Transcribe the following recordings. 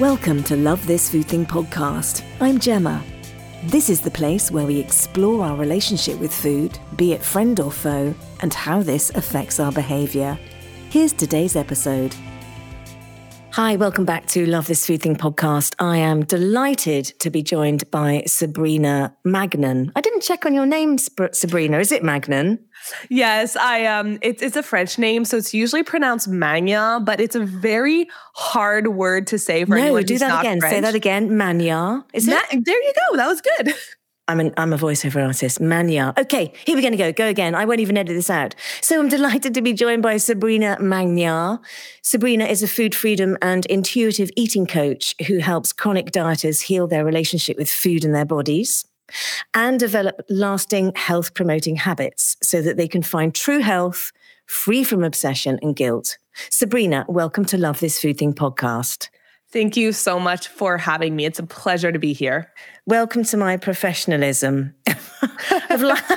Welcome to Love This Food Thing podcast. I'm Gemma. This is the place where we explore our relationship with food, be it friend or foe, and how this affects our behaviour. Here's today's episode. Hi, welcome back to Love This Food Thing podcast. I am delighted to be joined by Sabrina Magnan. I didn't check on your name, Sabrina. Is it Magnan? Yes, I um it's it's a French name, so it's usually pronounced Magna, but it's a very hard word to say for no, anyone do that again. French. Say that again. Mania. Is Ma- it? There you go. That was good. I'm an I'm a voiceover artist. Mania. Okay, here we're gonna go. Go again. I won't even edit this out. So I'm delighted to be joined by Sabrina Magna. Sabrina is a food freedom and intuitive eating coach who helps chronic dieters heal their relationship with food and their bodies and develop lasting health promoting habits so that they can find true health free from obsession and guilt. Sabrina, welcome to Love This Food Thing podcast. Thank you so much for having me. It's a pleasure to be here. Welcome to my professionalism of, like,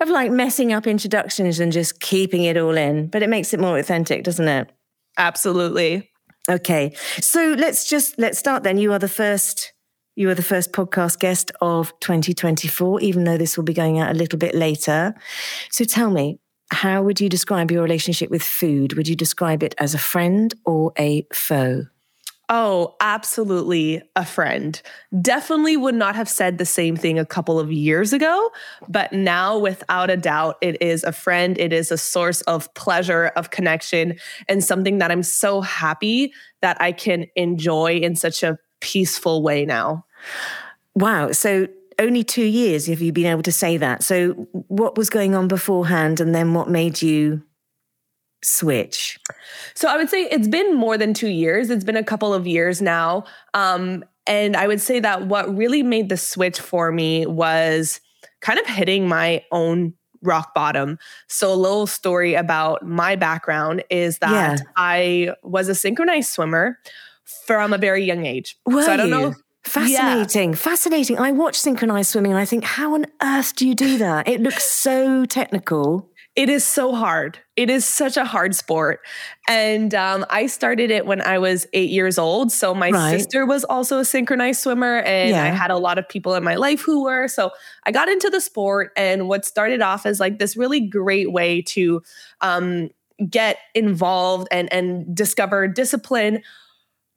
of like messing up introductions and just keeping it all in, but it makes it more authentic, doesn't it? Absolutely. Okay. So let's just let's start then. You are the first you are the first podcast guest of 2024, even though this will be going out a little bit later. So tell me, how would you describe your relationship with food? Would you describe it as a friend or a foe? Oh, absolutely a friend. Definitely would not have said the same thing a couple of years ago, but now without a doubt, it is a friend. It is a source of pleasure, of connection, and something that I'm so happy that I can enjoy in such a peaceful way now. Wow. So only two years have you been able to say that. So what was going on beforehand and then what made you switch? So I would say it's been more than two years. It's been a couple of years now. Um, and I would say that what really made the switch for me was kind of hitting my own rock bottom. So a little story about my background is that yeah. I was a synchronized swimmer from a very young age. Were so I don't you? know. Fascinating, yeah. fascinating. I watch synchronized swimming and I think, how on earth do you do that? It looks so technical. It is so hard. It is such a hard sport. And um, I started it when I was eight years old. So my right. sister was also a synchronized swimmer, and yeah. I had a lot of people in my life who were. So I got into the sport, and what started off as like this really great way to um, get involved and and discover discipline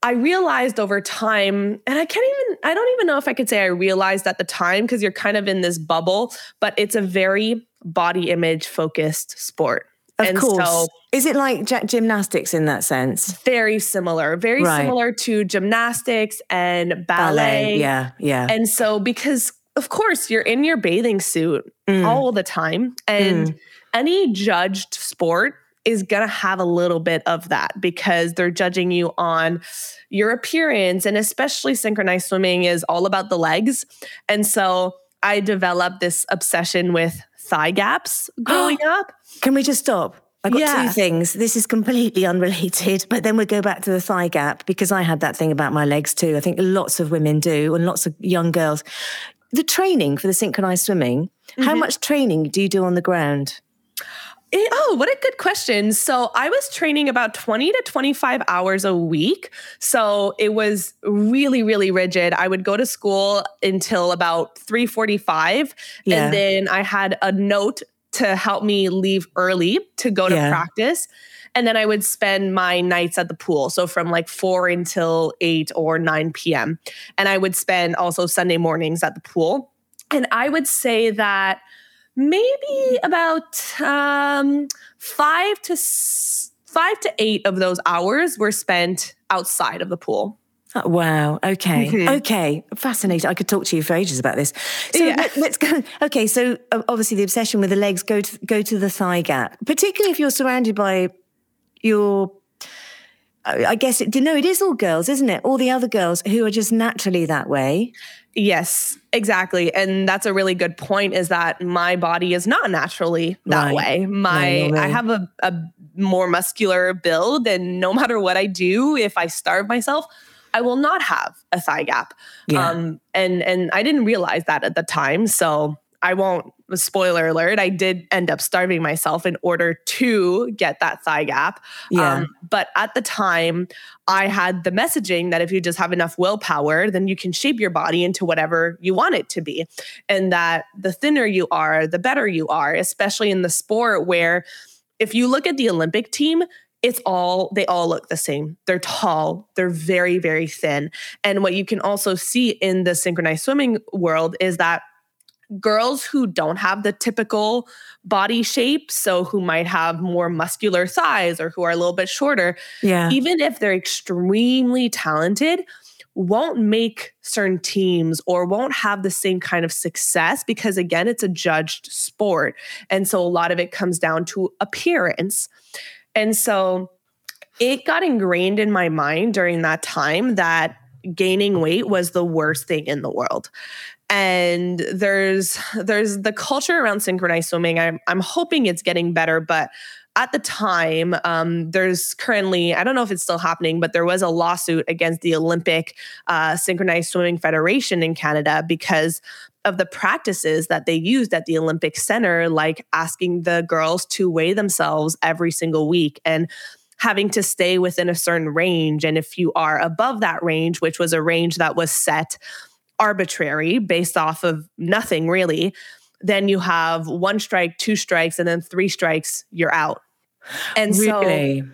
I realized over time, and I can't even, I don't even know if I could say I realized at the time because you're kind of in this bubble, but it's a very body image focused sport. Of and course. So, is it like gymnastics in that sense? Very similar, very right. similar to gymnastics and ballet. ballet. Yeah, yeah. And so, because of course, you're in your bathing suit mm. all the time, and mm. any judged sport is going to have a little bit of that because they're judging you on your appearance. And especially synchronized swimming is all about the legs. And so I developed this obsession with thigh gaps growing up. Can we just stop? I've got yeah. two things. This is completely unrelated, but then we'll go back to the thigh gap because I had that thing about my legs too. I think lots of women do and lots of young girls. The training for the synchronized swimming, mm-hmm. how much training do you do on the ground? It, oh, what a good question. So I was training about 20 to 25 hours a week. So it was really, really rigid. I would go to school until about 345. Yeah. And then I had a note to help me leave early to go to yeah. practice. And then I would spend my nights at the pool. So from like 4 until 8 or 9 p.m. And I would spend also Sunday mornings at the pool. And I would say that maybe about um, five to five to eight of those hours were spent outside of the pool. Oh, wow. Okay. Mm-hmm. Okay. Fascinating. I could talk to you for ages about this. So yeah. let, us go. Okay. So obviously the obsession with the legs go to go to the thigh gap, particularly if you're surrounded by your. I guess it. No, it is all girls, isn't it? All the other girls who are just naturally that way. Yes, exactly. And that's a really good point is that my body is not naturally that right. way. My no. I have a, a more muscular build and no matter what I do, if I starve myself, I will not have a thigh gap. Yeah. Um, and and I didn't realize that at the time. So I won't spoiler alert, I did end up starving myself in order to get that thigh gap. Yeah. Um, but at the time, I had the messaging that if you just have enough willpower, then you can shape your body into whatever you want it to be. And that the thinner you are, the better you are, especially in the sport where if you look at the Olympic team, it's all they all look the same. They're tall, they're very very thin. And what you can also see in the synchronized swimming world is that girls who don't have the typical body shape, so who might have more muscular thighs or who are a little bit shorter, Yeah. even if they're extremely talented, won't make certain teams or won't have the same kind of success because, again, it's a judged sport. And so a lot of it comes down to appearance. And so it got ingrained in my mind during that time that gaining weight was the worst thing in the world and there's there's the culture around synchronized swimming. I'm, I'm hoping it's getting better but at the time um, there's currently i don't know if it's still happening but there was a lawsuit against the olympic uh, synchronized swimming federation in canada because of the practices that they used at the olympic center like asking the girls to weigh themselves every single week and having to stay within a certain range. And if you are above that range which was a range that was set arbitrary based off of nothing really, then you have one strike, two strikes, and then three strikes, you're out. And really? so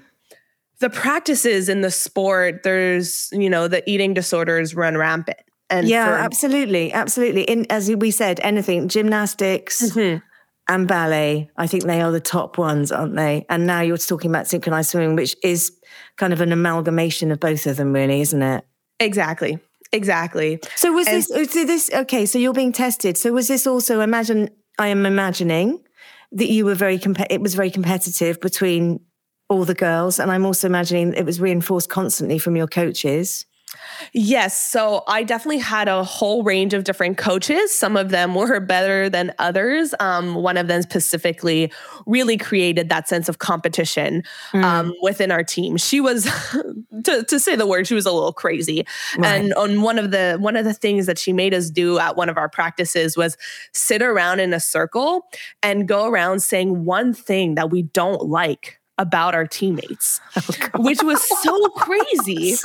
the practices in the sport, there's, you know, the eating disorders run rampant. And yeah, for- absolutely, absolutely. In as we said, anything gymnastics Mhm. and ballet, I think they are the top ones, aren't they? And now you're talking about synchronized swimming, which is kind of an amalgamation of both of them, really, isn't it? Exactly. Exactly. So was And- this? oh, So this? Okay, so you're being tested. So was this also? Imagine I am imagining that you were very. Comp- it was very competitive between all the girls, and I'm also imagining it was reinforced constantly from your coaches. Yes. So I definitely had a whole range of different coaches. Some of them were better than others. Um, one of them specifically really created that sense of competition Mm. um, within our team. She was, to, to say the word, she was a little crazy. Right. And on one of the one of the things that she made us do at one of our practices was sit around in a circle and go around saying one thing that we don't like about our teammates, which was so crazy.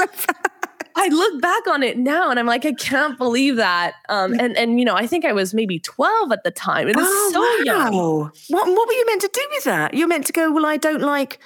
I look back on it now and I'm like, I can't believe that. Um, and and you know, I think I was maybe 12 at the time. It was so young. Oh, What, what were you meant to do with that? You're meant to go, well, I don't like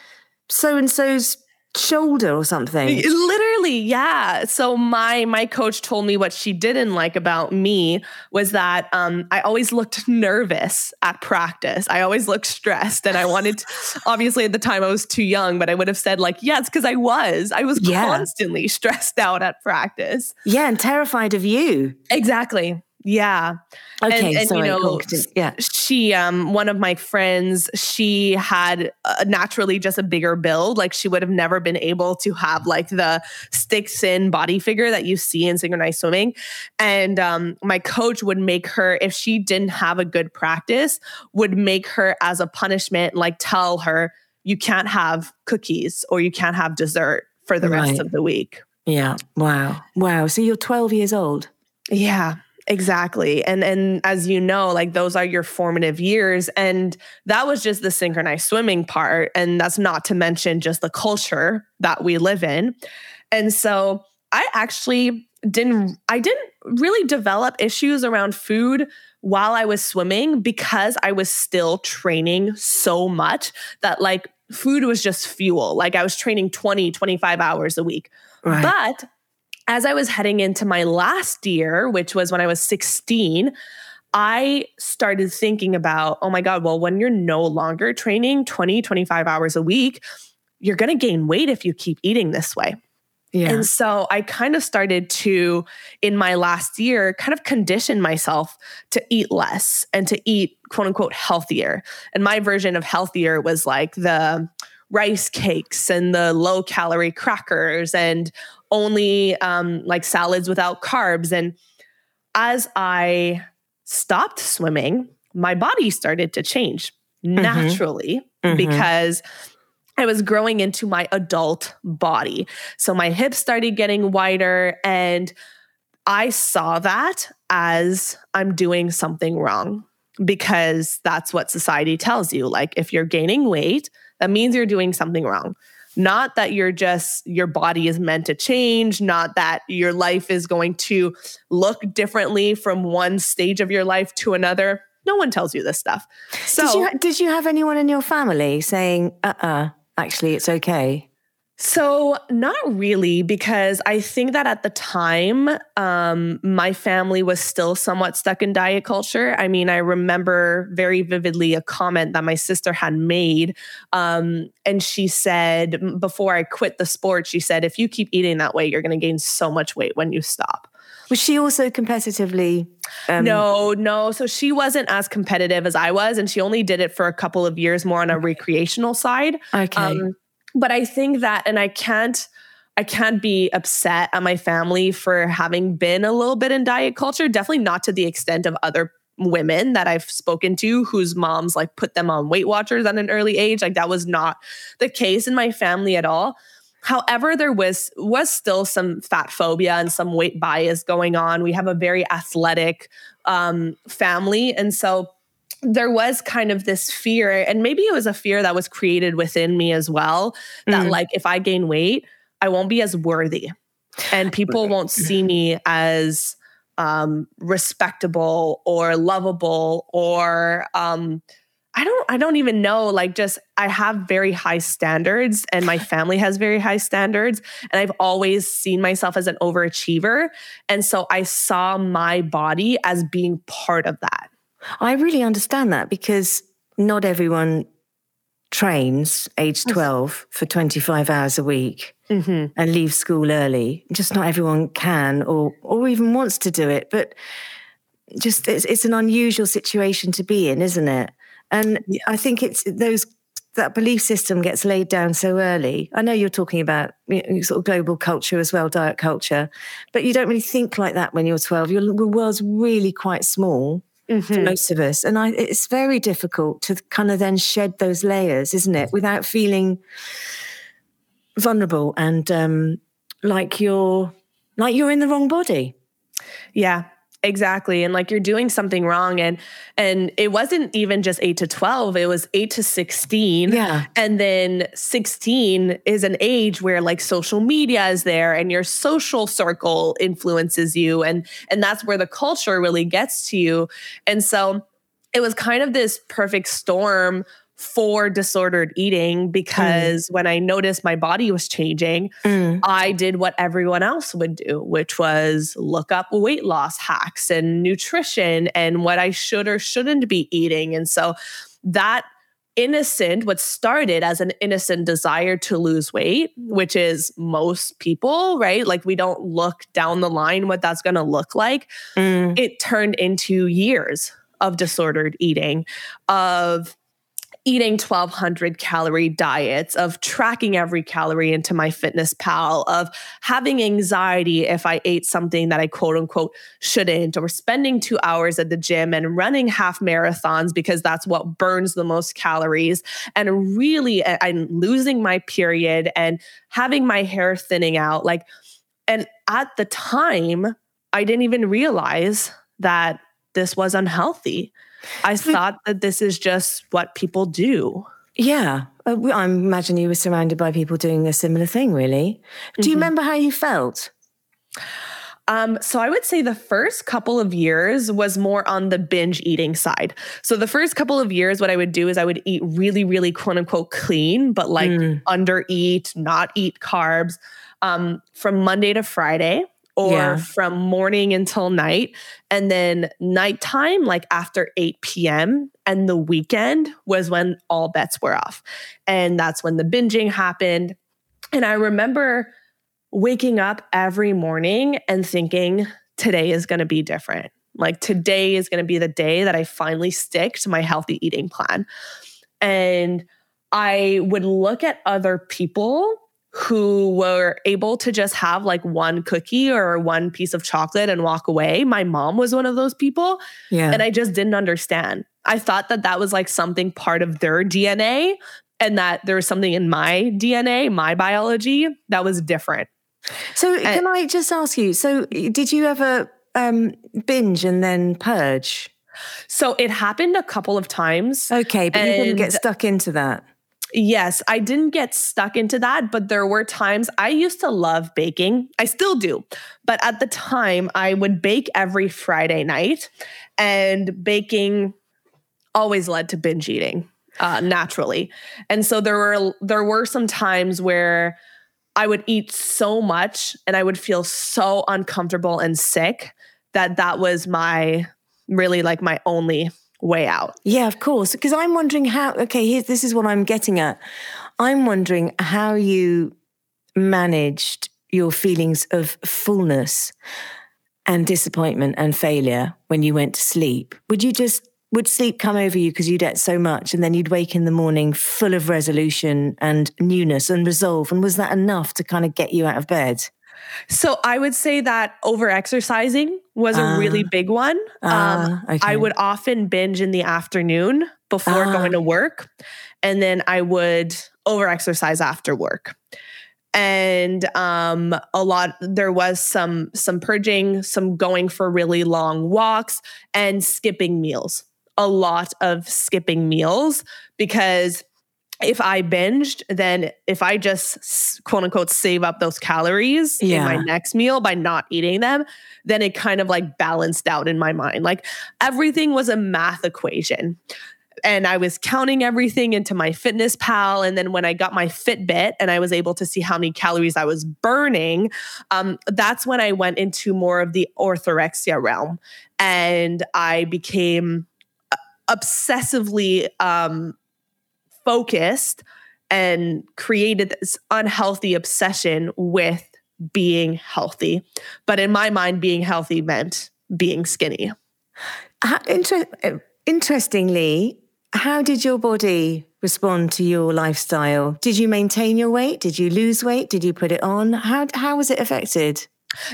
so and so's shoulder or something. Literally, yeah. So my my coach told me what she didn't like about me was that um, I always looked nervous at practice. I always looked stressed, and I wanted. To, obviously, at the time I was too young, but I would have said like, "Yeah, it's because I was. I was Yeah. constantly stressed out at practice." Yeah, and terrified of you. Exactly. Yeah. Okay, and, you sorry. know, on, continue. yeah. She um one of my friends she had uh, naturally just a bigger build like she would have never been able to have like the stick thin body figure that you see in synchronized swimming and um my coach would make her if she didn't have a good practice would make her as a punishment like tell her you can't have cookies or you can't have dessert for the rest of the week Yeah. Wow. Wow. So you're 12 years old. Yeah, exactly. And and as you know, like those are your formative years and that was just the synchronized swimming part and that's not to mention just the culture that we live in. And so I actually didn't I didn't really develop issues around food while I was swimming because I was still training so much that like food was just fuel. Like I was training 20, 25 hours a week. Right. But as I was heading into my last year, which was when I was 16, I started thinking about, oh my God, well, when you're no longer training 20, 25 hours a week, you're going to gain weight if you keep eating this way. yeah. And so I kind of started to, in my last year, kind of condition myself to eat less and to eat quote unquote healthier. And my version of healthier was like the rice cakes and the low calorie crackers and only um, like salads without carbs. And as I stopped swimming, my body started to change naturally Mhm. because I was growing into my adult body. So my hips started getting wider, and I saw that as I'm doing something wrong because that's what society tells you. Like if you're gaining weight, that means you're doing something wrong. Not that you're just, your body is meant to change, not that your life is going to look differently from one stage of your life to another. No one tells you this stuff. So, did you, did you have anyone in your family saying, uh uh-uh, uh, actually, it's okay? So, not really, because I think that at the time, um, my family was still somewhat stuck in diet culture. I mean, I remember very vividly a comment that my sister had made. Um, and she said, before I quit the sport, she said, if you keep eating that way, you're going to gain so much weight when you stop. Was she also competitively? Um, no, no. So she wasn't as competitive as I was, and she only did it for a couple of years more on a recreational side. Okay. Um, but I think that, and I can't. I can't be upset at my family for having been a little bit in diet culture, definitely not to the extent of other women that I've spoken to whose moms like put them on Weight Watchers at an early age. Like that was not the case in my family at all. However, there was was still some fat phobia and some weight bias going on. We have a very athletic um, family, and so there was kind of this fear, and maybe it was a fear that was created within me as well that, mm. like, if I gain weight, I won't be as worthy, and people won't see me as um, respectable or lovable or um, I don't I don't even know like just I have very high standards and my family has very high standards and I've always seen myself as an overachiever. And so I saw my body as being part of that. I really understand that because not everyone trains age 12 for 25 hours a week mm-hmm. and leaves school early. Just not everyone can or, or even wants to do it. But just it's, it's an unusual situation to be in, isn't it? And I think it's those that belief system gets laid down so early. I know you're talking about you know, sort of global culture as well, diet culture, but you don't really think like that when you're 12. Your world's really quite small mm-hmm. most of us. And I, it's very difficult to kind of then shed those layers, isn't it? Without feeling vulnerable and um, like you're like you're in the wrong body. Yeah, Exactly. And like you're doing something wrong. And and it wasn't even just eight to 12, it was eight to 16. Yeah. And then 16 is an age where like social media is there and your social circle influences you. And and that's where the culture really gets to you. And so it was kind of this perfect storm for disordered eating mm. because mm. when I noticed my body was changing, mm. I did what everyone else would do, which was look up weight loss hacks and nutrition and what I should or shouldn't be eating. And so that innocent, what started as an innocent desire to lose weight, which is most people, right? Like we don't look down the line what that's going to look like. Mm. It turned into years of disordered eating, of eating 1200 calorie diets, of tracking every calorie into MyFitnessPal, of having anxiety if I ate something that I quote unquote shouldn't, or spending two hours at the gym and running half marathons because that's what burns the most calories, and really I'm losing my period and having my hair thinning out. Like, and at the time, I didn't even realize that this was unhealthy. I thought that this is just what people do. Yeah. Uh, I imagine you were surrounded by people doing a similar thing, really. Do mm-hmm. you remember how you felt? Um, so I would say the first couple of years was more on the binge eating side. So the first couple of years, what I would do is I would eat really, really quote unquote clean, but like mm. under eat, not eat carbs um, from Monday to Friday or yeah. from morning until night. And then nighttime, like after 8 p.m. and the weekend was when all bets were off. And that's when the binging happened. And I remember waking up every morning and thinking, today is going to be different. Like today is going to be the day that I finally stick to my healthy eating plan. And I would look at other people who were able to just have like one cookie or one piece of chocolate and walk away. My mom was one of those people. Yeah. And I just didn't understand. I thought that that was like something part of their DNA and that there was something in my DNA, my biology that was different. So, and, can I just ask you? So, did you ever um, binge and then purge? So it happened a couple of times. Okay, but you didn't get stuck into that. Yes, I didn't get stuck into that, but there were times I used to love baking. I still do. But at the time, I would bake every Friday night, and baking always led to binge eating uh, naturally. And so there were there were some times where I would eat so much and I would feel so uncomfortable and sick that that was my really like my only way out. Yeah, of course. Because I'm wondering how. Okay, this is what I'm getting at. I'm wondering how you managed your feelings of fullness and disappointment and failure when you went to sleep. Would you just would sleep come over you because you'd ate so much, and then you'd wake in the morning full of resolution and newness and resolve? And was that enough to kind of get you out of bed? So I would say that over exercising was a really Ah. big one. um, Ah, okay. I would often binge in the afternoon before Ah. going to work, and then I would over exercise after work. And um, a lot there was some some purging, some going for really long walks, and skipping meals. A lot of skipping meals because if I binged, then if I just quote unquote save up those calories in my next meal by not eating them, then it kind of like balanced out in my mind. Like everything was a math equation. And I was counting everything into MyFitnessPal. And then when I got my Fitbit and I was able to see how many calories I was burning, um, that's when I went into more of the orthorexia realm. And I became uh, obsessively um, focused and created this unhealthy obsession with being healthy. But in my mind, being healthy meant being skinny. How, inter- uh, interestingly, how did your body respond to your lifestyle? Did you maintain your weight? Did you lose weight? Did you put it on? How how was it affected?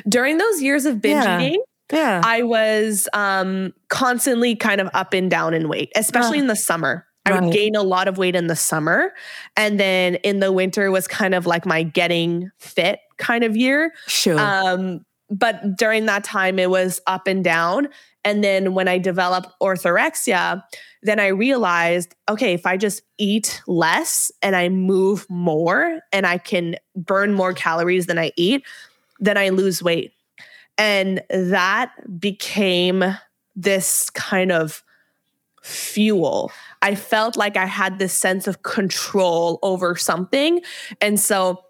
During those years of binge Yeah. eating, Yeah. I was um, constantly kind of up and down in weight, especially Ah. in the summer. I would Right. gain a lot of weight in the summer. And then in the winter was kind of like my getting fit kind of year. sure. Um, but during that time, it was up and down. And then when I developed orthorexia, then I realized okay, if I just eat less and I move more and I can burn more calories than I eat, then I lose weight. And that became this kind of fuel. I felt like I had this sense of control over something. And so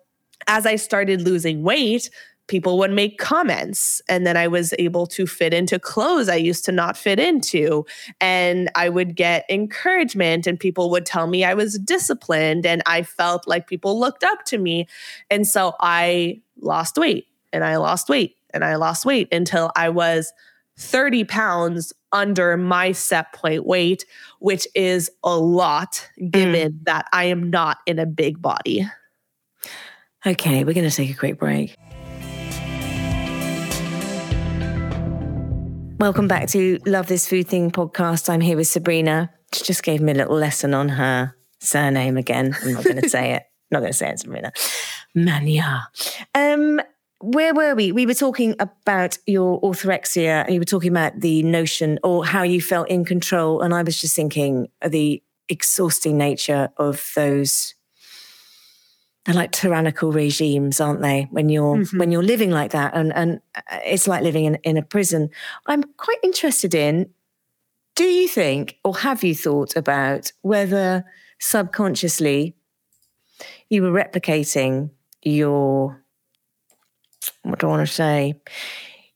as I started losing weight, people would make comments and then I was able to fit into clothes I used to not fit into and I would get encouragement and people would tell me I was disciplined and I felt like people looked up to me and so I lost weight and I lost weight and I lost weight until I was 30 pounds under my set point weight which is a lot given that I am not in a big body okay, we're going to take a quick break. Welcome back to Love This Food Thing podcast. I'm here with Sabrina. She just gave me a little lesson on her surname again. I'm not going to say it. Not going to say it, Sabrina. Mania. Um, where were we? We were talking about your orthorexia and you were talking about the notion or how you felt in control. And I was just thinking of the exhausting nature of those they're like tyrannical regimes, aren't they? When you're Mhm. when you're living like that, and and it's like living in, in a prison. I'm quite interested in. Do you think, or have you thought about whether subconsciously you were replicating your what do I want to say?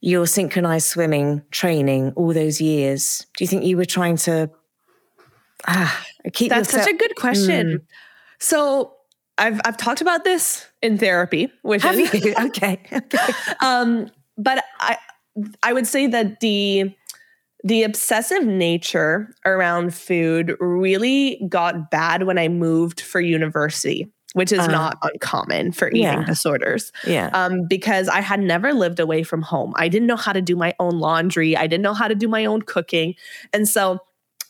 Your synchronized swimming training all those years. Do you think you were trying to ah, keep That's yourself? such a good question. So I've I've talked about this in therapy, which have is you? okay. um, but I I would say that the the obsessive nature around food really got bad when I moved for university, which is Uh, not uncommon for eating yeah. disorders. yeah. Um, because I had never lived away from home. I didn't know how to do my own laundry. I didn't know how to do my own cooking. And so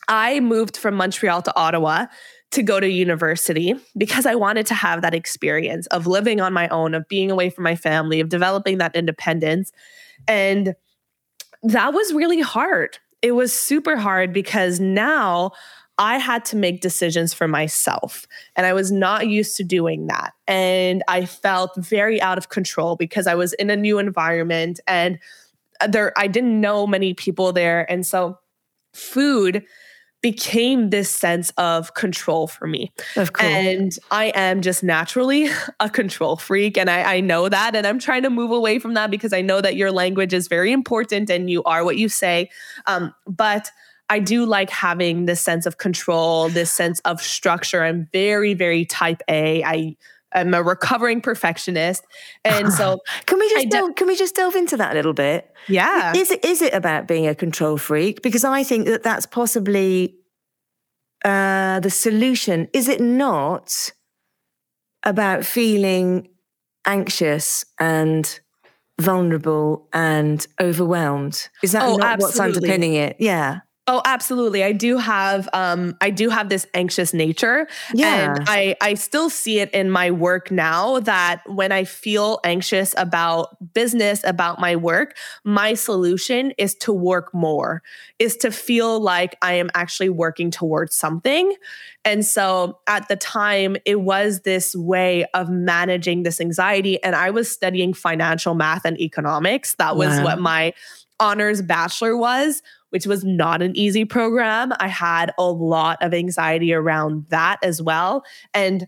I moved from Montreal to Ottawa to go to university because I wanted to have that experience of living on my own, of being away from my family, of developing that independence. And that was really hard. it was super hard because now I had to make decisions for myself. And I was not used to doing that. And I felt very out of control because I was in a new environment and there I didn't know many people there. And so food became this sense of control for me. Of course. And I am just naturally a control freak. And I, I, know that. And I'm trying to move away from that because I know that your language is very important and you are what you say. Um, but I do like having this sense of control, this sense of structure. I'm very, very type A. I am a recovering perfectionist, and so can we just delve, can we just delve into that a little bit? Yeah, is it is it about being a control freak? Because I think that that's possibly uh, the solution. Is it not about feeling anxious and vulnerable and overwhelmed? Is that oh, not absolutely. what's underpinning it? Yeah. Oh, absolutely. I do have um I do have this anxious nature. Yeah. And I I still see it in my work now that when I feel anxious about business, about my work, my solution is to work more, is to feel like I am actually working towards something. And so at the time, it was this way of managing this anxiety. And I was studying financial math and economics. That was wow. what my honors bachelor was which was not an easy program. I had a lot of anxiety around that as well. And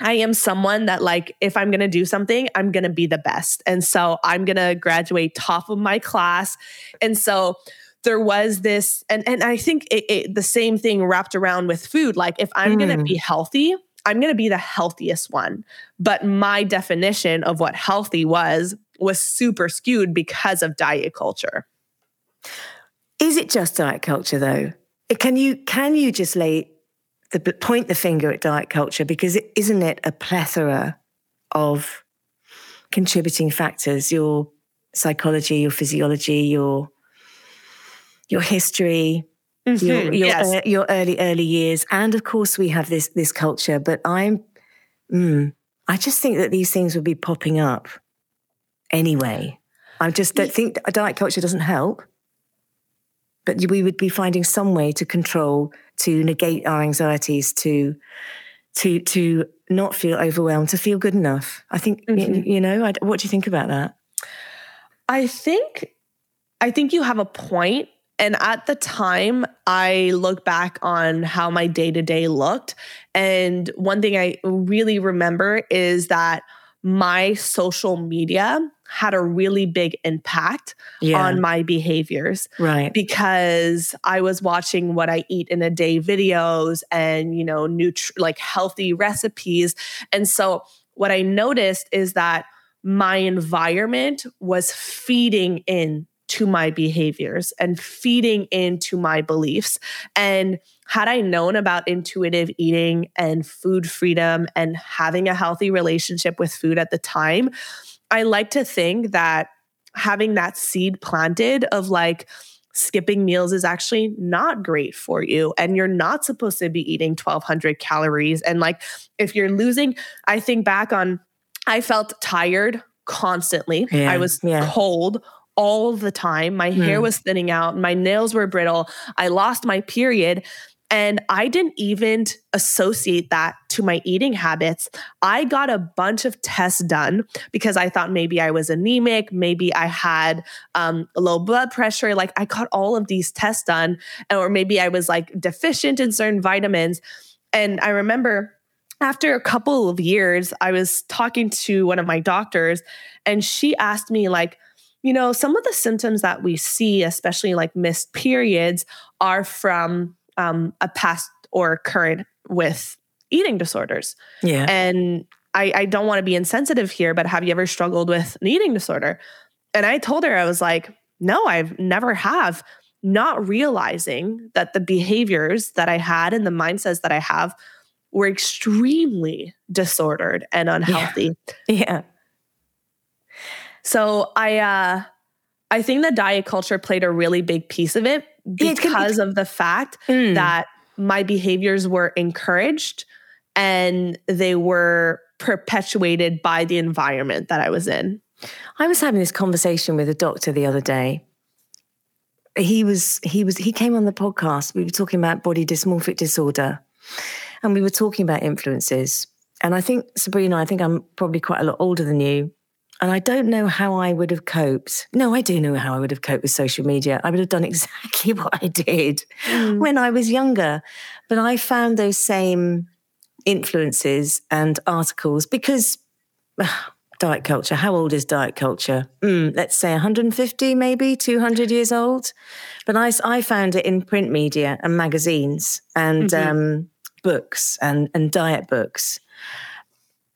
I am someone that, like, if I'm going to do something, I'm going to be the best. And so I'm going to graduate top of my class. And so there was this, and, and I think it, it, the same thing wrapped around with food. Like, if I'm mm. going to be healthy, I'm going to be the healthiest one. But my definition of what healthy was was super skewed because of diet culture. Is it just diet culture though? Can you can you just lay the point the finger at diet culture because is isn't it a plethora of contributing factors? Your psychology, your physiology, your your history, mm-hmm. your your, yes. uh, your, early early years, and of course we have this this culture. But I'm, mm, I just think that these things would be popping up anyway. I just don't think diet culture doesn't help but we would be finding some way to control, to negate our anxieties, to to to not feel overwhelmed, to feel good enough. I think mm-hmm. you, you, know. I, what do you think about that? I think I think you have a point. And at the time, I look back on how my day to day looked. And one thing I really remember is that my social media had a really big impact yeah. on my behaviors. Right. Because I was watching what I eat in a day videos and, you know, nutri- like healthy recipes. And so what I noticed is that my environment was feeding in to my behaviors and feeding into my beliefs. And had I known about intuitive eating and food freedom and having a healthy relationship with food at the time, I like to think that having that seed planted of like, skipping meals is actually not great for you and you're not supposed to be eating 1200 calories and like if you're losing i think back on i felt tired constantly. Yeah, i was yeah. cold all the time. My mm. hair was thinning out. My nails were brittle. I lost my period and I didn't even associate that to my eating habits. I got a bunch of tests done because I thought maybe I was anemic, maybe I had um, low blood pressure. Like I got all of these tests done, or maybe I was like deficient in certain vitamins. And I remember after a couple of years, I was talking to one of my doctors, and she asked me, like, you know, some of the symptoms that we see, especially like missed periods, are from um, a past or current with eating disorders. Yeah. And I, I don't want to be insensitive here, but have you ever struggled with an eating disorder? And I told her, I was like, no, I've never have, not realizing that the behaviors that I had and the mindsets that I have were extremely disordered and unhealthy. Yeah. yeah. So I uh I think the diet culture played a really big piece of it because of the fact mm. that my behaviors were encouraged and they were perpetuated by the environment that I was in. I was having this conversation with a doctor the other day he was he was he came on the podcast. We were talking about body dysmorphic disorder, and we were talking about influences. And I think Sabrina, I think I'm probably quite a lot older than you. And I don't know how I would have coped. No, I do know how I would have coped with social media. I would have done exactly what I did mm. when I was younger. But I found those same influences and articles because uh, diet culture, how old is diet culture? Mm, let's say 150, maybe 200 years old. But I, I found it in print media and magazines and mm-hmm. um, books and, and diet books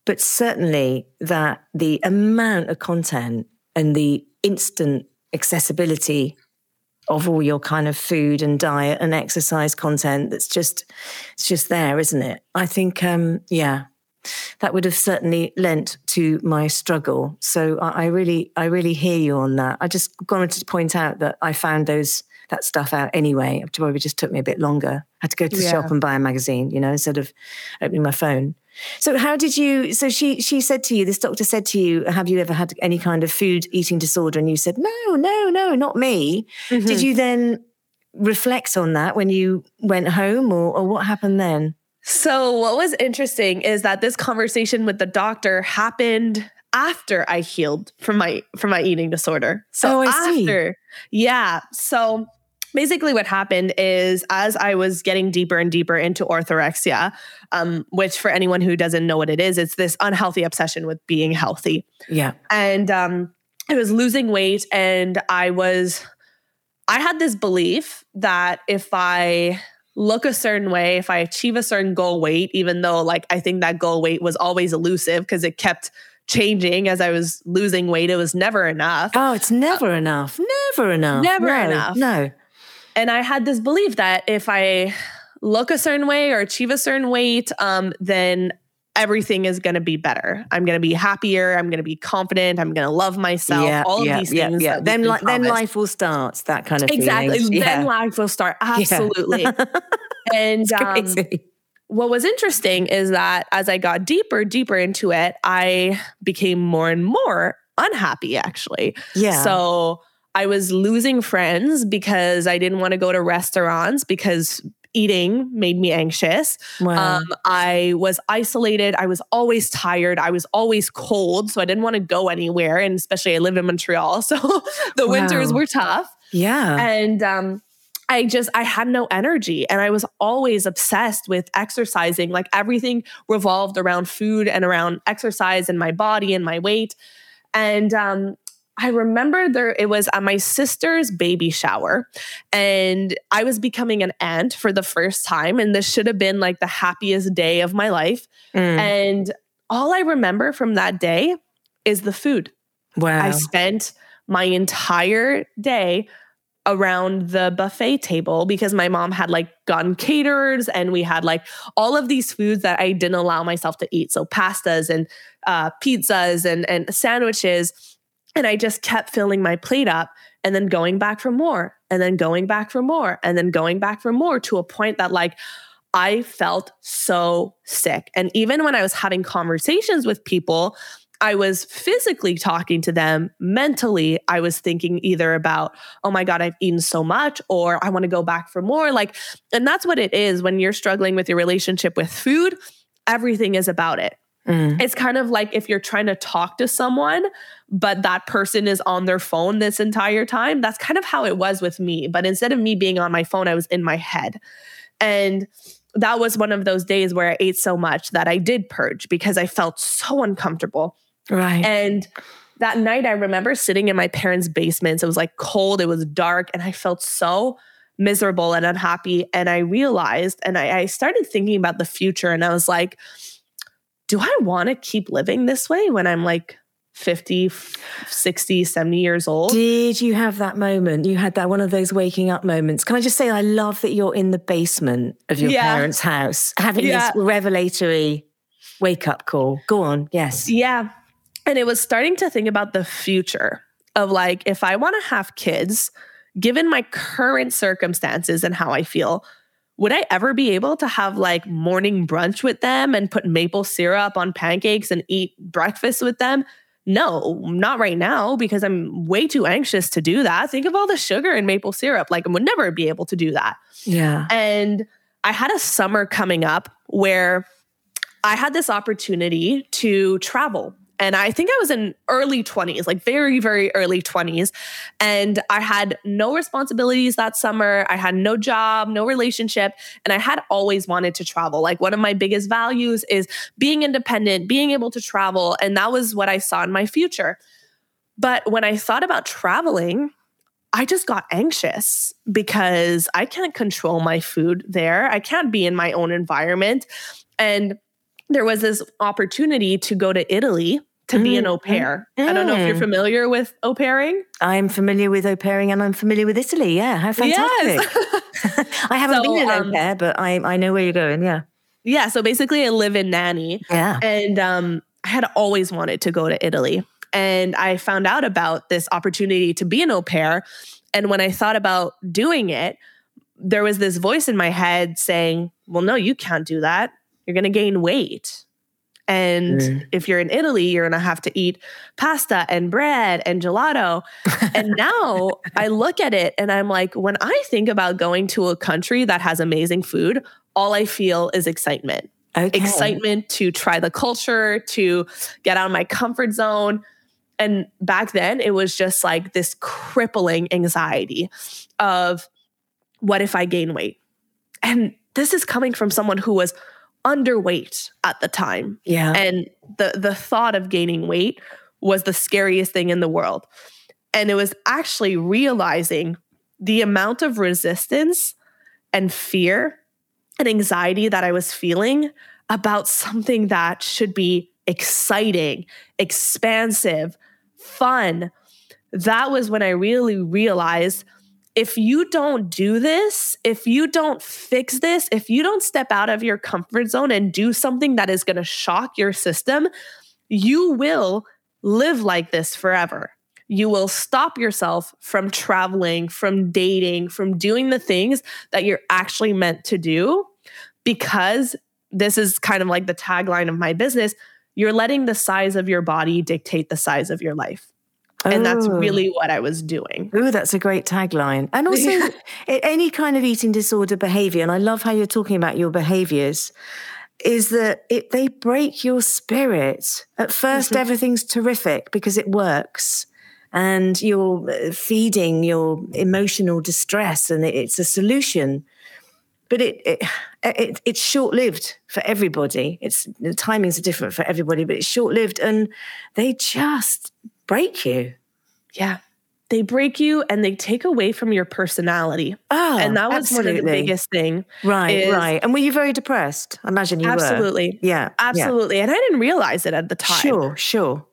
but certainly that the amount of content and the instant accessibility of all your kind of food and diet and exercise content that's just it's just there isn't it? I think um yeah that would have certainly lent to my struggle. So I, I really i really hear you on that. I just wanted to point out that i found those that stuff out anyway. It probably just took me a bit longer. I had to go to the yeah. shop and buy a magazine you know instead of opening my phone so how did you? So she she said to you, this doctor said to you, have you ever had any kind of food eating disorder? And you said, no, no, no, not me. Mm-hmm. Did you then reflect on that when you went home, or, or what happened then? So what was interesting is that this conversation with the doctor happened after I healed from my from my eating disorder. So oh, after, see. yeah. So basically what happened is as I was getting deeper and deeper into orthorexia, um, which for anyone who doesn't know what it is, it's this unhealthy obsession with being healthy. Yeah. And um, I was losing weight and I was, I had this belief that if I look a certain way, if I achieve a certain goal weight, even though like I think that goal weight was always elusive because it kept changing as I was losing weight. It was never enough. Oh, it's never uh, enough. Never enough. Never no, enough. No. And I had this belief that if I look a certain way or achieve a certain weight, um, then everything is going to be better. I'm going to be happier. I'm going to be confident. I'm going to love myself. Yeah, all yeah, of these yeah, things. Yeah. Then, li- then life will start. That kind of exactly. Then life will start. Absolutely. and um, what was interesting is that as I got deeper, deeper into it, I became more and more unhappy. Actually. Yeah. So I was losing friends because I didn't want to go to restaurants because eating made me anxious. Wow. Um, I was isolated. I was always tired. I was always cold. So I didn't want to go anywhere. And especially I live in Montreal. So the wow. winters were tough. Yeah. And um, I just, I had no energy. And I was always obsessed with exercising. Like everything revolved around food and around exercise and my body and my weight. And um, I remember there it was at my sister's baby shower and I was becoming an aunt for the first time and this should have been like the happiest day of my life mm. and all I remember from that day is the food. Wow. I spent my entire day around the buffet table because my mom had like gotten caterers and we had like all of these foods that I didn't allow myself to eat. So pastas and uh, pizzas and, and sandwiches and I just kept filling my plate up and then going back for more and then going back for more and then going back for more to a point that like I felt so sick. And even when I was having conversations with people, I was physically talking to them. Mentally, I was thinking either about, oh my God, I've eaten so much, or I want to go back for more. Like, and that's what it is when you're struggling with your relationship with food. Everything is about it. Mm. It's kind of like if you're trying to talk to someone, but that person is on their phone this entire time. That's kind of how it was with me. But instead of me being on my phone, I was in my head. And that was one of those days where I ate so much that I did purge because I felt so uncomfortable. Right. And that night, I remember sitting in my parents' basement. It was like cold, it was dark, and I felt so miserable and unhappy. And I realized, and I, I started thinking about the future, and I was like, do I want to keep living this way when I'm like 50, 60, 70 years old. Did you have that moment? You had that one of those waking up moments. Can I just say, I love that you're in the basement of your yeah. parents' house having yeah. this revelatory wake up call. Go on. Yes. Yeah. And it was starting to think about the future of like, if I want to have kids, given my current circumstances and how I feel, would I ever be able to have like morning brunch with them and put maple syrup on pancakes and eat breakfast with them? no, not right now because I'm way too anxious to do that. Think of all the sugar and maple syrup. Like I would never be able to do that. Yeah. And I had a summer coming up where I had this opportunity to travel. And I think I was in early 20s, like very, very early 20s. And I had no responsibilities that summer. I had no job, no relationship. And I had always wanted to travel. Like one of my biggest values is being independent, being able to travel. And that was what I saw in my future. But when I thought about traveling, I just got anxious because I can't control my food there. I can't be in my own environment. And there was this opportunity to go to Italy to mm, be an mm, au pair. Mm. I don't know if you're mm. familiar with au pairing. I'm familiar with au pairing and I'm familiar with Italy. Yeah, how fantastic. Yes. I haven't so, been an um, au pair, but I, I know where you're going. Yeah. Yeah. So basically, I live in nanny. Yeah. And um, I had always wanted to go to Italy. And I found out about this opportunity to be an au pair. And when I thought about doing it, there was this voice in my head saying, Well, no, you can't do that. You're going to gain weight. And mm. if you're in Italy, you're going to have to eat pasta and bread and gelato. and now I look at it and I'm like, when I think about going to a country that has amazing food, all I feel is excitement. Okay. Excitement to try the culture, to get out of my comfort zone. And back then, it was just like this crippling anxiety of what if I gain weight? And this is coming from someone who was underweight at the time. Yeah. And the the thought of gaining weight was the scariest thing in the world. And it was actually realizing the amount of resistance and fear and anxiety that I was feeling about something that should be exciting, expansive, fun. That was when I really realized if you don't do this, if you don't fix this, if you don't step out of your comfort zone and do something that is going to shock your system, you will live like this forever. You will stop yourself from traveling, from dating, from doing the things that you're actually meant to do because this is kind of like the tagline of my business. You're letting the size of your body dictate the size of your life. And that's oh. really what I was doing. Oh, that's a great tagline. And also, any kind of eating disorder behavior, and I love how you're talking about your behaviors, is that it, they break your spirit. At 1st mm-hmm. everything's terrific because it works. And you're uh, feeding your emotional distress, and it's a solution. But it, it, it it's short lived for everybody. It's the timings are different for everybody, but it's short lived, and they just break you. Yeah. They break you and they take away from your personality. Oh, and that was absolutely. one of the biggest thing. Right, is, right. And were you very depressed? I imagine you absolutely. were. Yeah. Absolutely. Yeah. And I didn't realize it at the time. Sure, sure.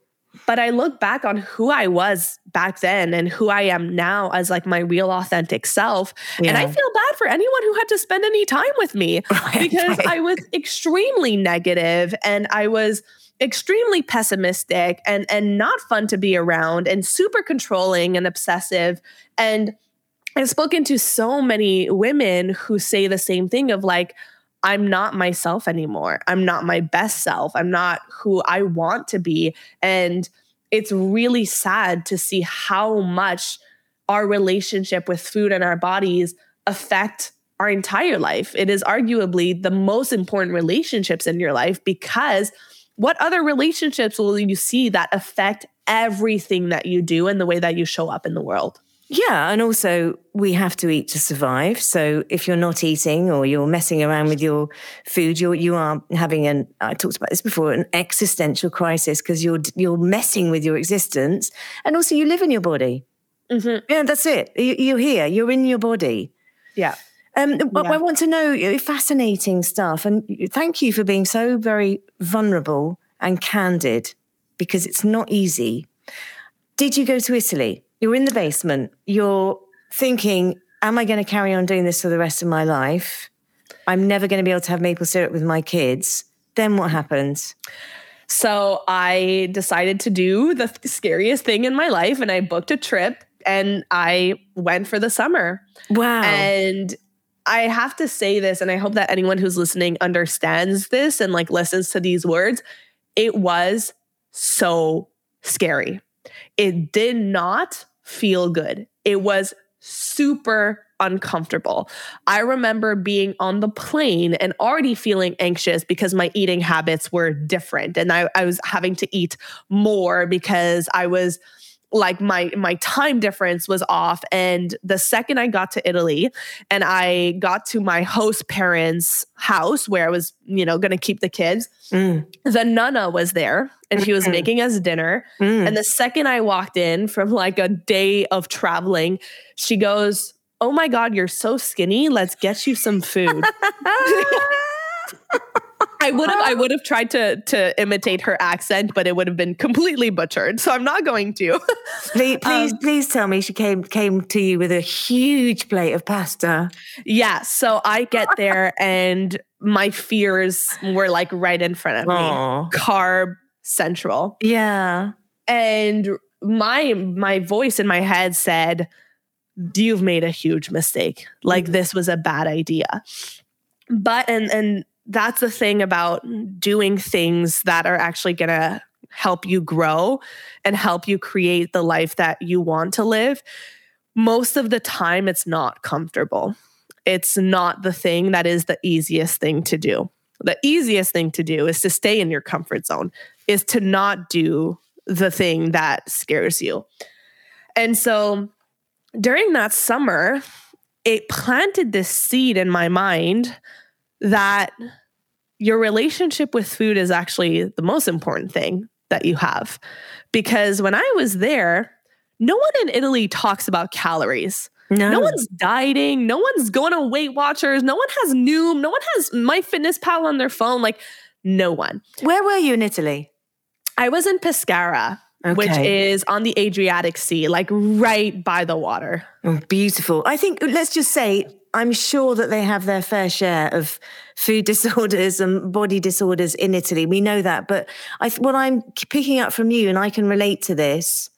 But I look back on who I was back then and who I am now as like my real authentic self. Yeah. And I feel bad for anyone who had to spend any time with me right, because right. I was extremely negative and I was extremely pessimistic and and not fun to be around and super controlling and obsessive and I've spoken to so many women who say the same thing of like I'm not myself anymore. I'm not my best self. I'm not who I want to be and it's really sad to see how much our relationship with food and our bodies affect our entire life. It is arguably the most important relationships in your life because what other relationships will you see that affect everything that you do and the way that you show up in the world? Yeah, and also we have to eat to survive. So if you're not eating or you're messing around with your food, you're you are having an I talked about this before an existential crisis because you're you're messing with your existence, and also you live in your body. Mm-hmm. Yeah, that's it. You, are here. You're in your body. Yeah. Um, yeah. I want to know fascinating stuff, and thank you for being so very vulnerable and candid because it's not easy. Did you go to Italy? You're in the basement. You're thinking, "Am I going to carry on doing this for the rest of my life? I'm never going to be able to have maple syrup with my kids." Then what happens? So I decided to do the scariest thing in my life, and I booked a trip and I went for the summer. Wow! And I have to say this, and I hope that anyone who's listening understands this and like listens to these words. It was so scary. It did not feel good. It was super uncomfortable. I remember being on the plane and already feeling anxious because my eating habits were different and I, I was having to eat more because I was like my my time difference was off and the second i got to italy and i got to my host parents house where i was you know going to keep the kids mm. the nana was there and she was mm. making us dinner mm. and the second i walked in from like a day of traveling she goes oh my god you're so skinny let's get you some food I would have I would have tried to to imitate her accent, but it would have been completely butchered. So I'm not going to. please, please, um, please tell me she came came to you with a huge plate of pasta. Yeah. So I get there and my fears were like right in front of me. Aww. Carb central. Yeah. And my my voice in my head said, You've made a huge mistake. Like mm-hmm. this was a bad idea. But and and that's the thing about doing things that are actually going to help you grow and help you create the life that you want to live. Most of the time, it's not comfortable. It's not the thing that is the easiest thing to do. The easiest thing to do is to stay in your comfort zone, is to not do the thing that scares you. And so during that summer, it planted this seed in my mind that your relationship with food is actually the most important thing that you have. Because when I was there, no one in Italy talks about calories. No. no one's dieting. No one's going on Weight Watchers. No one has Noom. No one has MyFitnessPal on their phone. Like, no one. Where were you in Italy? I was in Pescara. Okay. Which is on the Adriatic Sea, like right by the water. Oh, beautiful. I think, let's just say, I'm sure that they have their fair share of food disorders and body disorders in Italy. We know that. But I, what I'm picking up from you, and I can relate to this,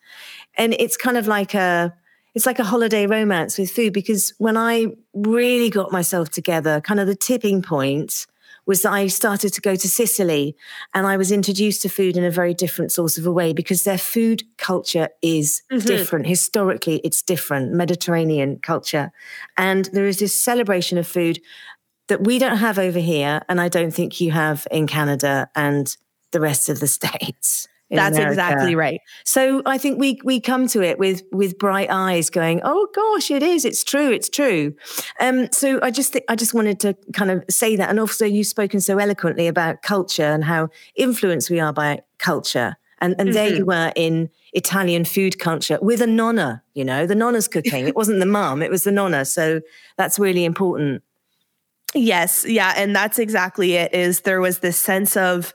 and it's kind of like a, it's like a holiday romance with food because when I really got myself together, kind of the tipping point was that I started to go to Sicily and I was introduced to food in a very different source of a way because their food culture is mm-hmm. different. Historically, it's different, Mediterranean culture. And there is this celebration of food that we don't have over here. And I don't think you have in Canada and the rest of the States. That's America. exactly right. So I think we we come to it with with bright eyes, going, "Oh gosh, it is. It's true. It's true." Um, so I just I just wanted to kind of say that, and also you've spoken so eloquently about culture and how influenced we are by culture, and and mm-hmm. there you were in Italian food culture with a nonna. You know, the nonna's cooking. it wasn't the mum; it was the nonna. So that's really important. Yes, yeah, and that's exactly it. Is there was this sense of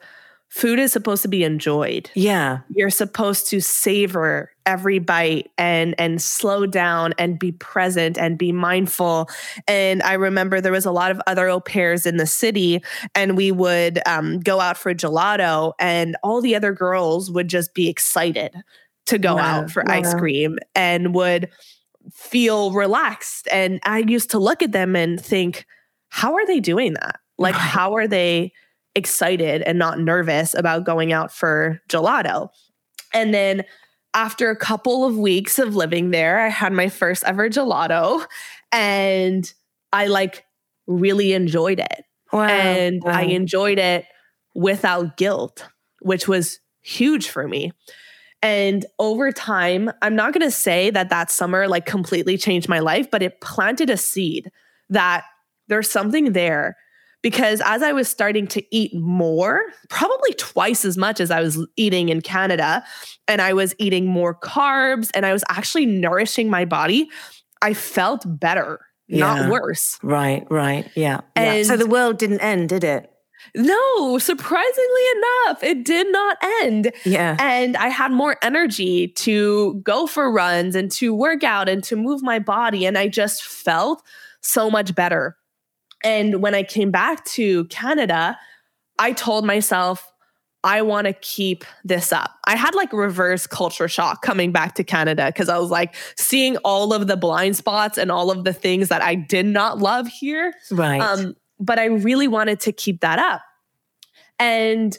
food is supposed to be enjoyed. Yeah. You're supposed to savor every bite and and slow down and be present and be mindful. And I remember there was a lot of other au pairs in the city and we would um, go out for gelato and all the other girls would just be excited to go wow. out for wow. ice cream and would feel relaxed. And I used to look at them and think, how are they doing that? Like, how are they excited and not nervous about going out for gelato. And then after a couple of weeks of living there, I had my first ever gelato and I like really enjoyed it. Wow. And wow. I enjoyed it without guilt, which was huge for me. And over time, I'm not going to say that that summer like completely changed my life, but it planted a seed that there's something there because as I was starting to eat more, probably twice as much as I was eating in Canada, and I was eating more carbs and I was actually nourishing my body, I felt better, yeah. not worse. Right, right. Yeah. And yeah. so the world didn't end, did it? No, surprisingly enough, it did not end. Yeah. And I had more energy to go for runs and to work out and to move my body. And I just felt so much better. And when I came back to Canada, I told myself, I want to keep this up. I had like reverse culture shock coming back to Canada because I was like seeing all of the blind spots and all of the things that I did not love here. Right. Um, but I really wanted to keep that up. And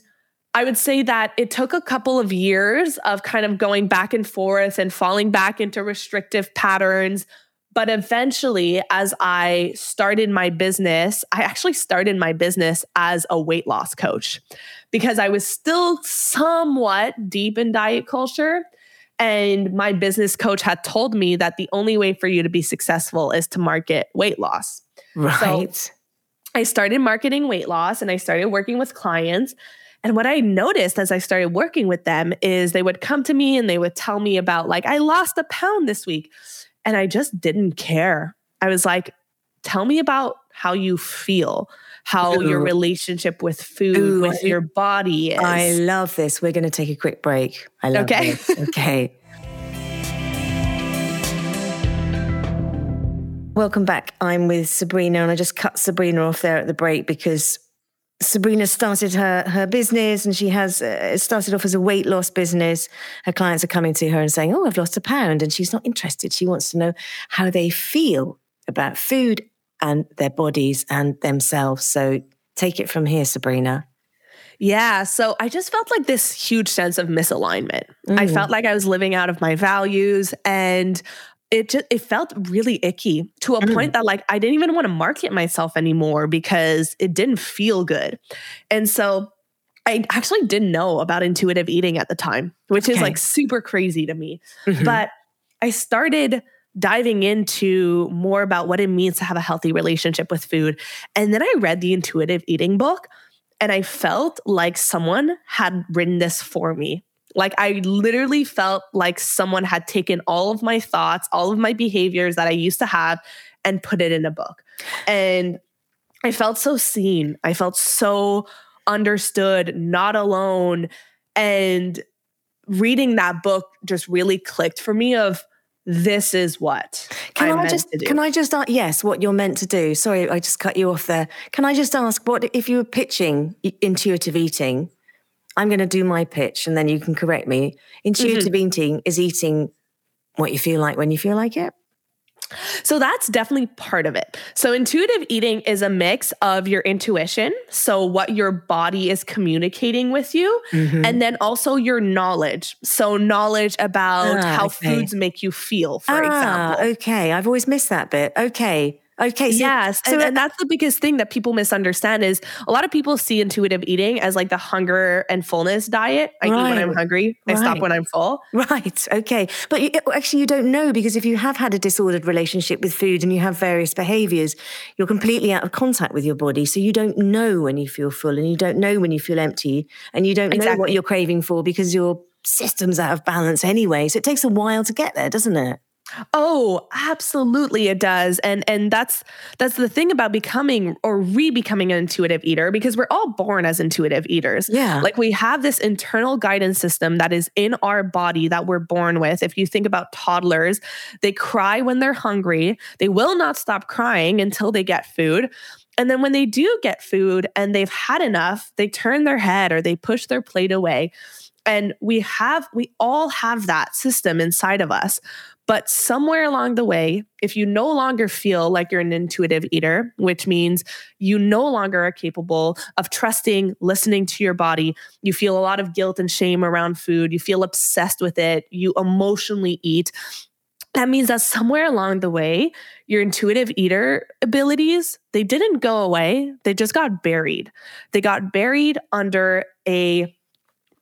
I would say that it took a couple of years of kind of going back and forth and falling back into restrictive patterns. But eventually, as I started my business, I actually started my business as a weight loss coach because I was still somewhat deep in diet culture. And my business coach had told me that the only way for you to be successful is to market weight loss. Right. So I started marketing weight loss and I started working with clients. And what I noticed as I started working with them is they would come to me and they would tell me about, like, I lost a pound this week. And I just didn't care. I was like, tell me about how you feel, how Ooh. your relationship with food, Ooh, with your body is. I love this. We're going to take a quick break. I love it. okay. this. Okay. Welcome back. I'm with Sabrina, and I just cut Sabrina off there at the break because Sabrina started her her business, and she has uh, started off as a weight loss business. Her clients are coming to her and saying, "Oh, I've lost a pound," and she's not interested. She wants to know how they feel about food and their bodies and themselves. So take it from here, Sabrina. Yeah. So I just felt like this huge sense of misalignment. Mm. I felt like I was living out of my values and it just it felt really icky to a mm. point that like I didn't even want to market myself anymore because it didn't feel good. And so I actually didn't know about intuitive eating at the time, which okay. is like super crazy to me. Mm-hmm. But I started diving into more about what it means to have a healthy relationship with food. And then I read the intuitive eating book and I felt like someone had written this for me. Like I literally felt like someone had taken all of my thoughts, all of my behaviors that I used to have and put it in a book. And I felt so seen. I felt so understood, not alone. And reading that book just really clicked for me of this is what can I'm i just can i just ask yes what you're meant to do sorry i just cut you off there can i just ask what if you were pitching intuitive eating I'm going to do my pitch and then you can correct me. Intuitive mm-hmm. eating is eating what you feel like when you feel like it. So that's definitely part of it. So intuitive eating is a mix of your intuition, so what your body is communicating with you, mm-hmm. and then also your knowledge. So knowledge about ah, how okay. foods make you feel, for ah, example. Okay, I've always missed that bit. Okay. Okay. So, yes. So, and, and, that's the biggest thing that people misunderstand is a lot of people see intuitive eating as like the hunger and fullness diet. I right. eat when I'm hungry. I right. stop when I'm full. Right. Okay. But you, actually, you don't know because if you have had a disordered relationship with food and you have various behaviors, you're completely out of contact with your body. So you don't know when you feel full and you don't know when you feel empty and you don't exactly. know what you're craving for because your system's out of balance anyway. So it takes a while to get there, doesn't it? Oh, absolutely it does. And and that's that's the thing about becoming or re-becoming an intuitive eater because we're all born as intuitive eaters. Yeah. Like we have this internal guidance system that is in our body that we're born with. If you think about toddlers, they cry when they're hungry. They will not stop crying until they get food. And then when they do get food and they've had enough, they turn their head or they push their plate away. And we have, we all have that system inside of us. But somewhere along the way, if you no longer feel like you're an intuitive eater, which means you no longer are capable of trusting, listening to your body, you feel a lot of guilt and shame around food, you feel obsessed with it, you emotionally eat. That means that somewhere along the way, your intuitive eater abilities, they didn't go away. They just got buried. They got buried under a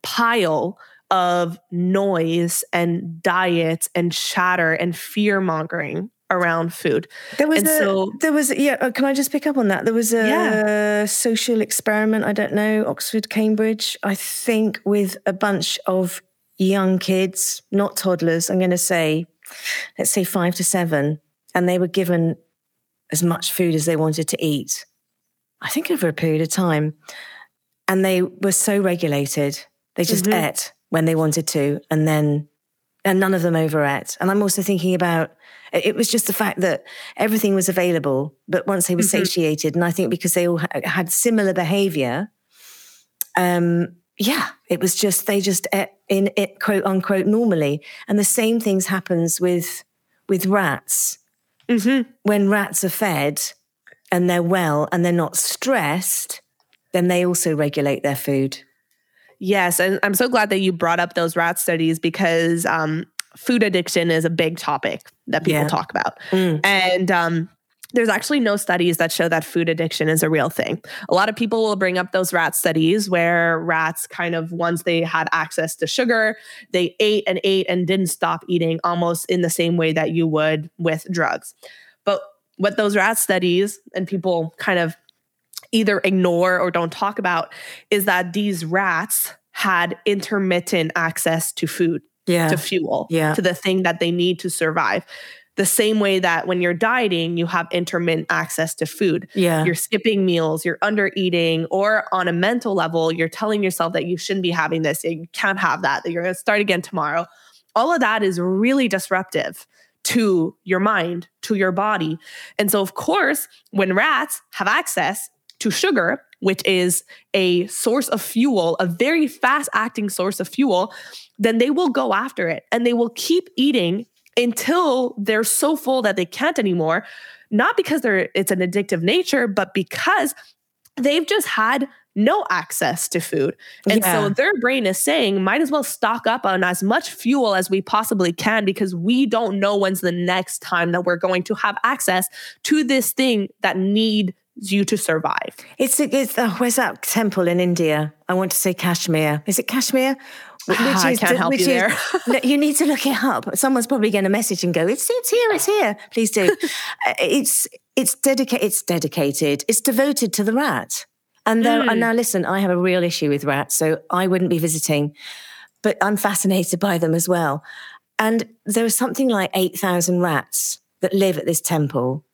pile of noise and diet and chatter and fear mongering around food. There was and a, so there was yeah. Uh, can I just pick up on that? There was a yeah. social experiment. I don't know Oxford, Cambridge. I think with a bunch of young kids, not toddlers. I'm going to say, let's say five to seven, and they were given as much food as they wanted to eat. I think over a period of time, and they were so regulated. They just mm-hmm. ate when they wanted to, and then and none of them overate. And I'm also thinking about it was just the fact that everything was available, but once they were mm-hmm. satiated, and I think because they all had similar behavior, um, yeah, it was just they just ate in it quote unquote normally, and the same things happens with with rats. Mm-hmm. When rats are fed and they're well and they're not stressed, then they also regulate their food. Yes, and I'm so glad that you brought up those rat studies because um, food addiction is a big topic that people Yeah. talk about. Mm. And um, there's actually no studies that show that food addiction is a real thing. A lot of people will bring up those rat studies where rats kind of, once they had access to sugar, they ate and ate and didn't stop eating almost in the same way that you would with drugs. But what those rat studies and people kind of either ignore or don't talk about is that these rats had intermittent access to food Yeah. to fuel, Yeah. to the thing that they need to survive. The same way that when you're dieting, you have intermittent access to food. yeah. You're skipping meals, you're under eating, or on a mental level, you're telling yourself that you shouldn't be having this, you can't have that, that you're going to start again tomorrow. All of that is really disruptive to your mind, to your body. And so, of course, when rats have access to sugar, which is a source of fuel, a very fast acting source of fuel, then they will go after it and they will keep eating until they're so full that they can't anymore. Not because they're it's an addictive nature, but because they've just had no access to food. And Yeah. so their brain is saying, might as well stock up on as much fuel as we possibly can because we don't know when's the next time that we're going to have access to this thing that needs you to survive. It's, it's oh, where's that temple in India? I want to say Kashmir. Is it Kashmir? Which I can't the- help you there. No, you need to look it up. Someone's probably going to message and go, "It's it's here, it's here." Please do. Uh, it's it's dedicated. It's dedicated. It's devoted to the rat. And there, Mm. and now listen, I have a real issue with rats, so I wouldn't be visiting, but I'm fascinated by them as well. And there are something like eight thousand rats that live at this temple,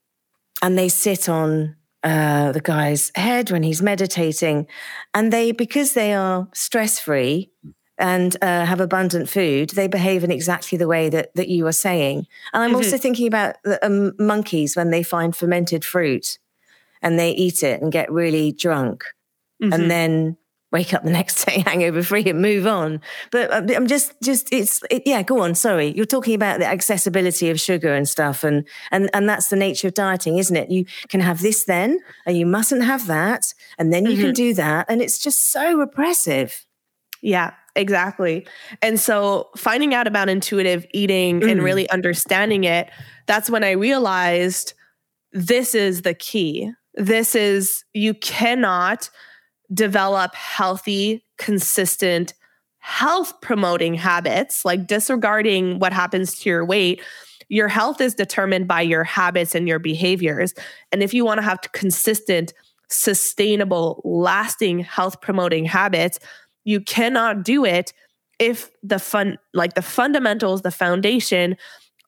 and they sit on uh, the guy's head when he's meditating. And they, because they are stress free and uh, have abundant food, they behave in exactly the way that, that you are saying. And I'm also thinking about the um, monkeys when they find fermented fruit and they eat it and get really drunk Mhm. and then wake up the next day hangover free and move on. But uh, I'm just, just it's, it, yeah. Go on. Sorry, you're talking about the accessibility of sugar and stuff, and and and that's the nature of dieting, isn't it? You can have this then, and you mustn't have that, and then you can do that, and it's just so repressive. Yeah, exactly. And so finding out about intuitive eating and Mm. really understanding it, that's when I realized this is the key. This is, you cannot develop healthy, consistent, health promoting habits, like disregarding what happens to your weight. Your health is determined by your habits and your behaviors. And if you want to have consistent, sustainable, lasting health promoting habits, you cannot do it if the fun like the fundamentals the foundation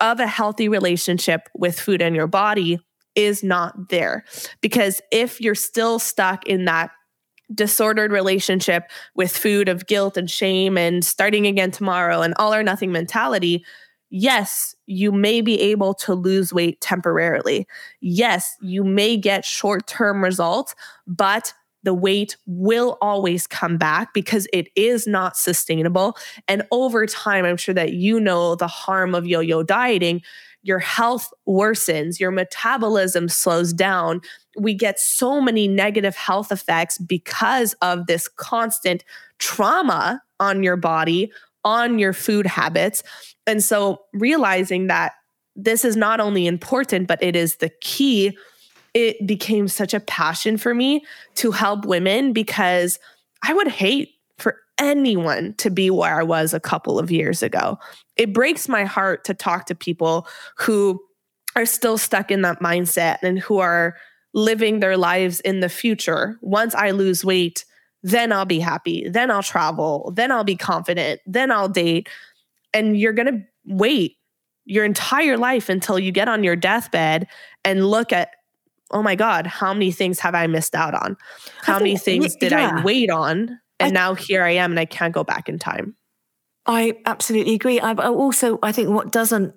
of a healthy relationship with food and your body is not there because if you're still stuck in that disordered relationship with food of guilt and shame and starting again tomorrow and all or nothing mentality yes you may be able to lose weight temporarily yes you may get short-term results but the weight will always come back because it is not sustainable. And over time, I'm sure that you know the harm of yo yo dieting. Your health worsens, your metabolism slows down. We get so many negative health effects because of this constant trauma on your body, on your food habits. And so realizing that this is not only important, but it is the key it became such a passion for me to help women because I would hate anyone to be where I was a couple of years ago. It breaks my heart to talk to people who are still stuck in that mindset and who are living their lives in the future. Once I lose weight, then I'll be happy. Then I'll travel. Then I'll be confident. Then I'll date. And you're going to wait your entire life until you get on your deathbed and look at oh my God, how many things have I missed out on? How many things did yeah. I wait on? And I- now here I am and I can't go back in time. I absolutely agree. I I also I think what doesn't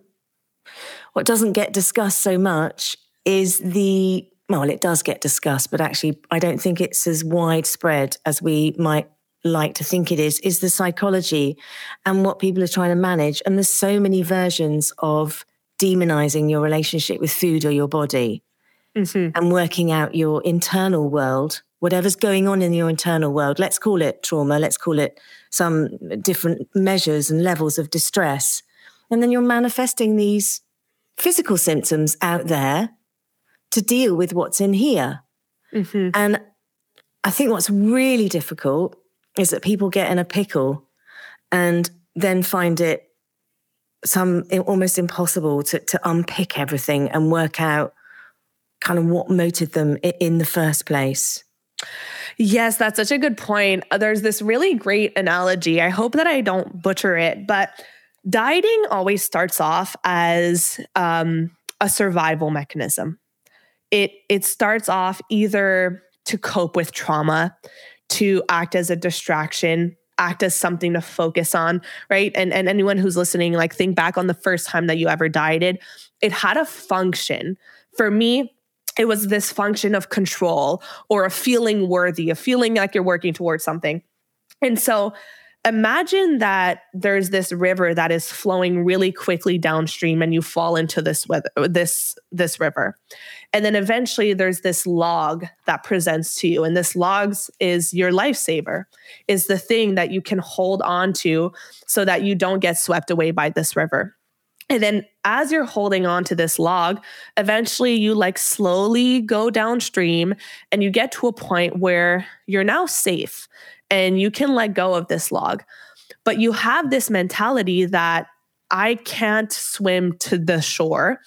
what doesn't get discussed so much is the well, it does get discussed, but actually I don't think it's as widespread as we might like to think it is, is the psychology and what people are trying to manage. And there's so many versions of demonizing your relationship with food or your body Mhm. and working out your internal world whatever's going on in your internal world. Let's call it trauma. Let's call it some different measures and levels of distress. And then you're manifesting these physical symptoms out there to deal with what's in here. Mm-hmm. And I think what's really difficult is that people get in a pickle and then find it some almost impossible to, to unpick everything and work out kind of what motivated them in the first place. Yes, that's such a good point. Uh, there's this really great analogy. I hope that I don't butcher it, but dieting always starts off as um, a survival mechanism. It it starts off either to cope with trauma, to act as a distraction, act as something to focus on, right? And and anyone who's listening, like think back on the first time that you ever dieted. It had a function. For me, it was this function of control or a feeling worthy, a feeling like you're working towards something. And so imagine that there's this river that is flowing really quickly downstream and you fall into this weather, this this river and then eventually there's this log that presents to you and this logs is your lifesaver is the thing that you can hold on to so that you don't get swept away by this river and then as you're holding on to this log, eventually you like slowly go downstream and you get to a point where you're now safe and you can let go of this log. But you have this mentality that I can't swim to the shore.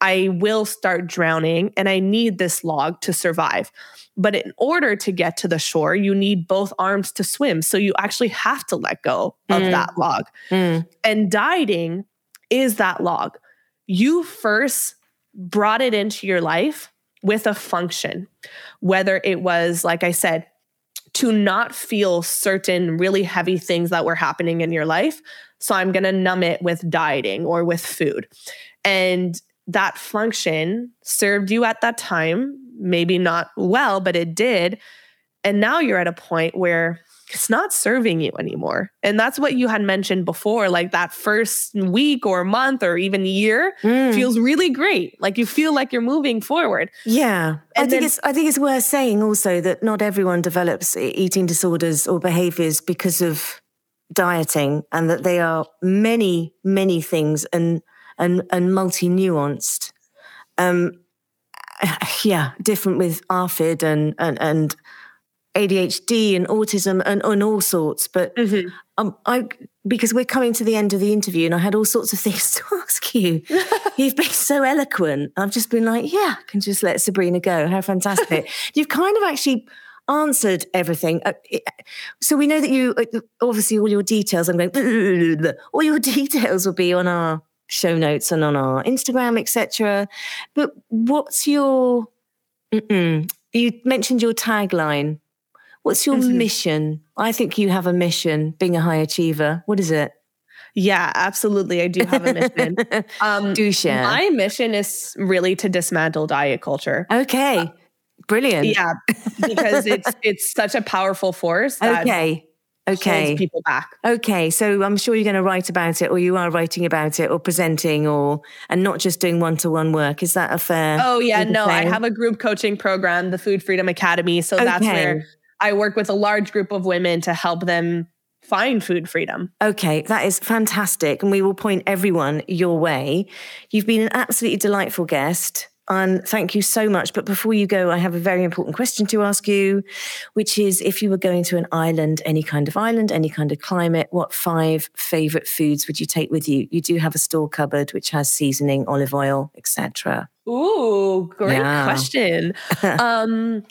I will start drowning and I need this log to survive. But in order to get to the shore, you need both arms to swim. So you actually have to let go of mm. that log. Mm. And dieting is that log. You first brought it into your life with a function, whether it was, like I said, to not feel certain really heavy things that were happening in your life. So I'm going to numb it with dieting or with food. And that function served you at that time, maybe not well, but it did. And now you're at a point where it's not serving you anymore. And that's what you had mentioned before. Like that first week or month or even year mm. feels really great. Like you feel like you're moving forward. Yeah. And I think then, it's I think it's worth saying also that not everyone develops eating disorders or behaviors because of dieting and that they are many, many things and and and multi-nuanced. Um yeah, different with ARFID and and and ADHD and autism and, and all sorts. But mm-hmm. um, I because we're coming to the end of the interview and I had all sorts of things to ask you. You've been so eloquent. I've just been like, yeah, I can just let Sabrina go. How fantastic. You've kind of actually answered everything. Uh, so we know that you, uh, obviously, all your details, I'm going, all your details will be on our show notes and on our Instagram, etc. But what's your, you mentioned your tagline What's your mm-hmm. mission? I think you have a mission being a high achiever. What is it? Yeah, absolutely. I do have a mission. Um, do share. My mission is really to dismantle diet culture. Okay. Uh, Brilliant. Yeah, because it's it's such a powerful force. okay. Okay. people back. Okay. So I'm sure you're going to write about it or you are writing about it or presenting or, and not just doing one to one work. Is that a fair? Oh, yeah. No, I have a group coaching program, the Food Freedom Academy. So okay. that's where I work with a large group of women to help them find food freedom. Okay, that is fantastic. And we will point everyone your way. You've been an absolutely delightful guest. And thank you so much. But before you go, I have a very important question to ask you, which is if you were going to an island, any kind of island, any kind of climate, what five favorite foods would you take with you? You do have a store cupboard which has seasoning, olive oil, etc. Ooh, great yeah. question. um,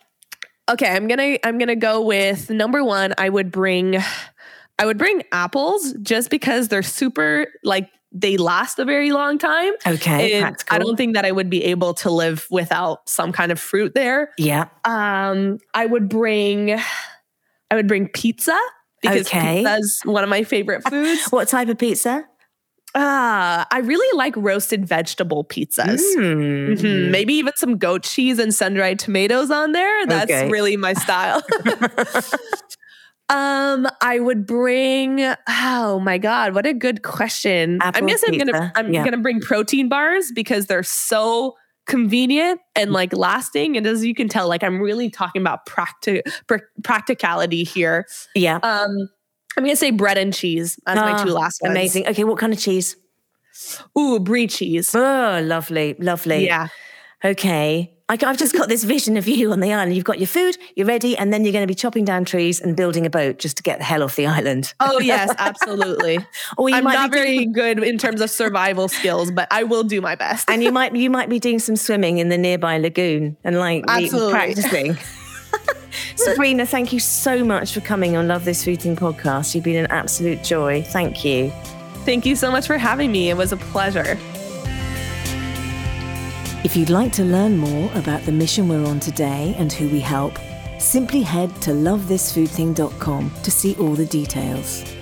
Okay, I'm gonna I'm gonna go with number one. I would bring I would bring apples just because they're super like they last a very long time. Okay. I don't think that I would be able to live without some kind of fruit there. Yeah. Um, I would bring I would bring pizza because okay. pizza is one of my favorite foods. what type of pizza? Ah, I really like roasted vegetable pizzas. Mm. Mm-hmm. Maybe even some goat cheese and sun dried tomatoes on there. That's okay. really my style. um, I would bring. Oh my god, what a good question! Apple I'm guessing pizza. I'm gonna I'm yeah. gonna bring protein bars because they're so convenient and like lasting. And as you can tell, like I'm really talking about practi- pr- practicality here. Yeah. Um, I'm gonna say bread and cheese as my two Ah, last ones. Amazing. Okay, what kind of cheese? Ooh, brie cheese. Oh, lovely, lovely. Yeah. Okay. I, have just got this vision of you on the island. You've got your food, you're ready, and then you're going to be chopping down trees and building a boat just to get the hell off the island. Oh yes, absolutely. Or you I'm might not be very doing- good in terms of survival skills, but I will do my best. and you might you might be doing some swimming in the nearby lagoon and like Absolutely. practicing. Sabrina, thank you so much for coming on Love This Food Thing podcast. You've been an absolute joy. Thank you. Thank you so much for having me. It was a pleasure. If you'd like to learn more about the mission we're on today and who we help, simply head to lovethisfoodthing.com to see all the details.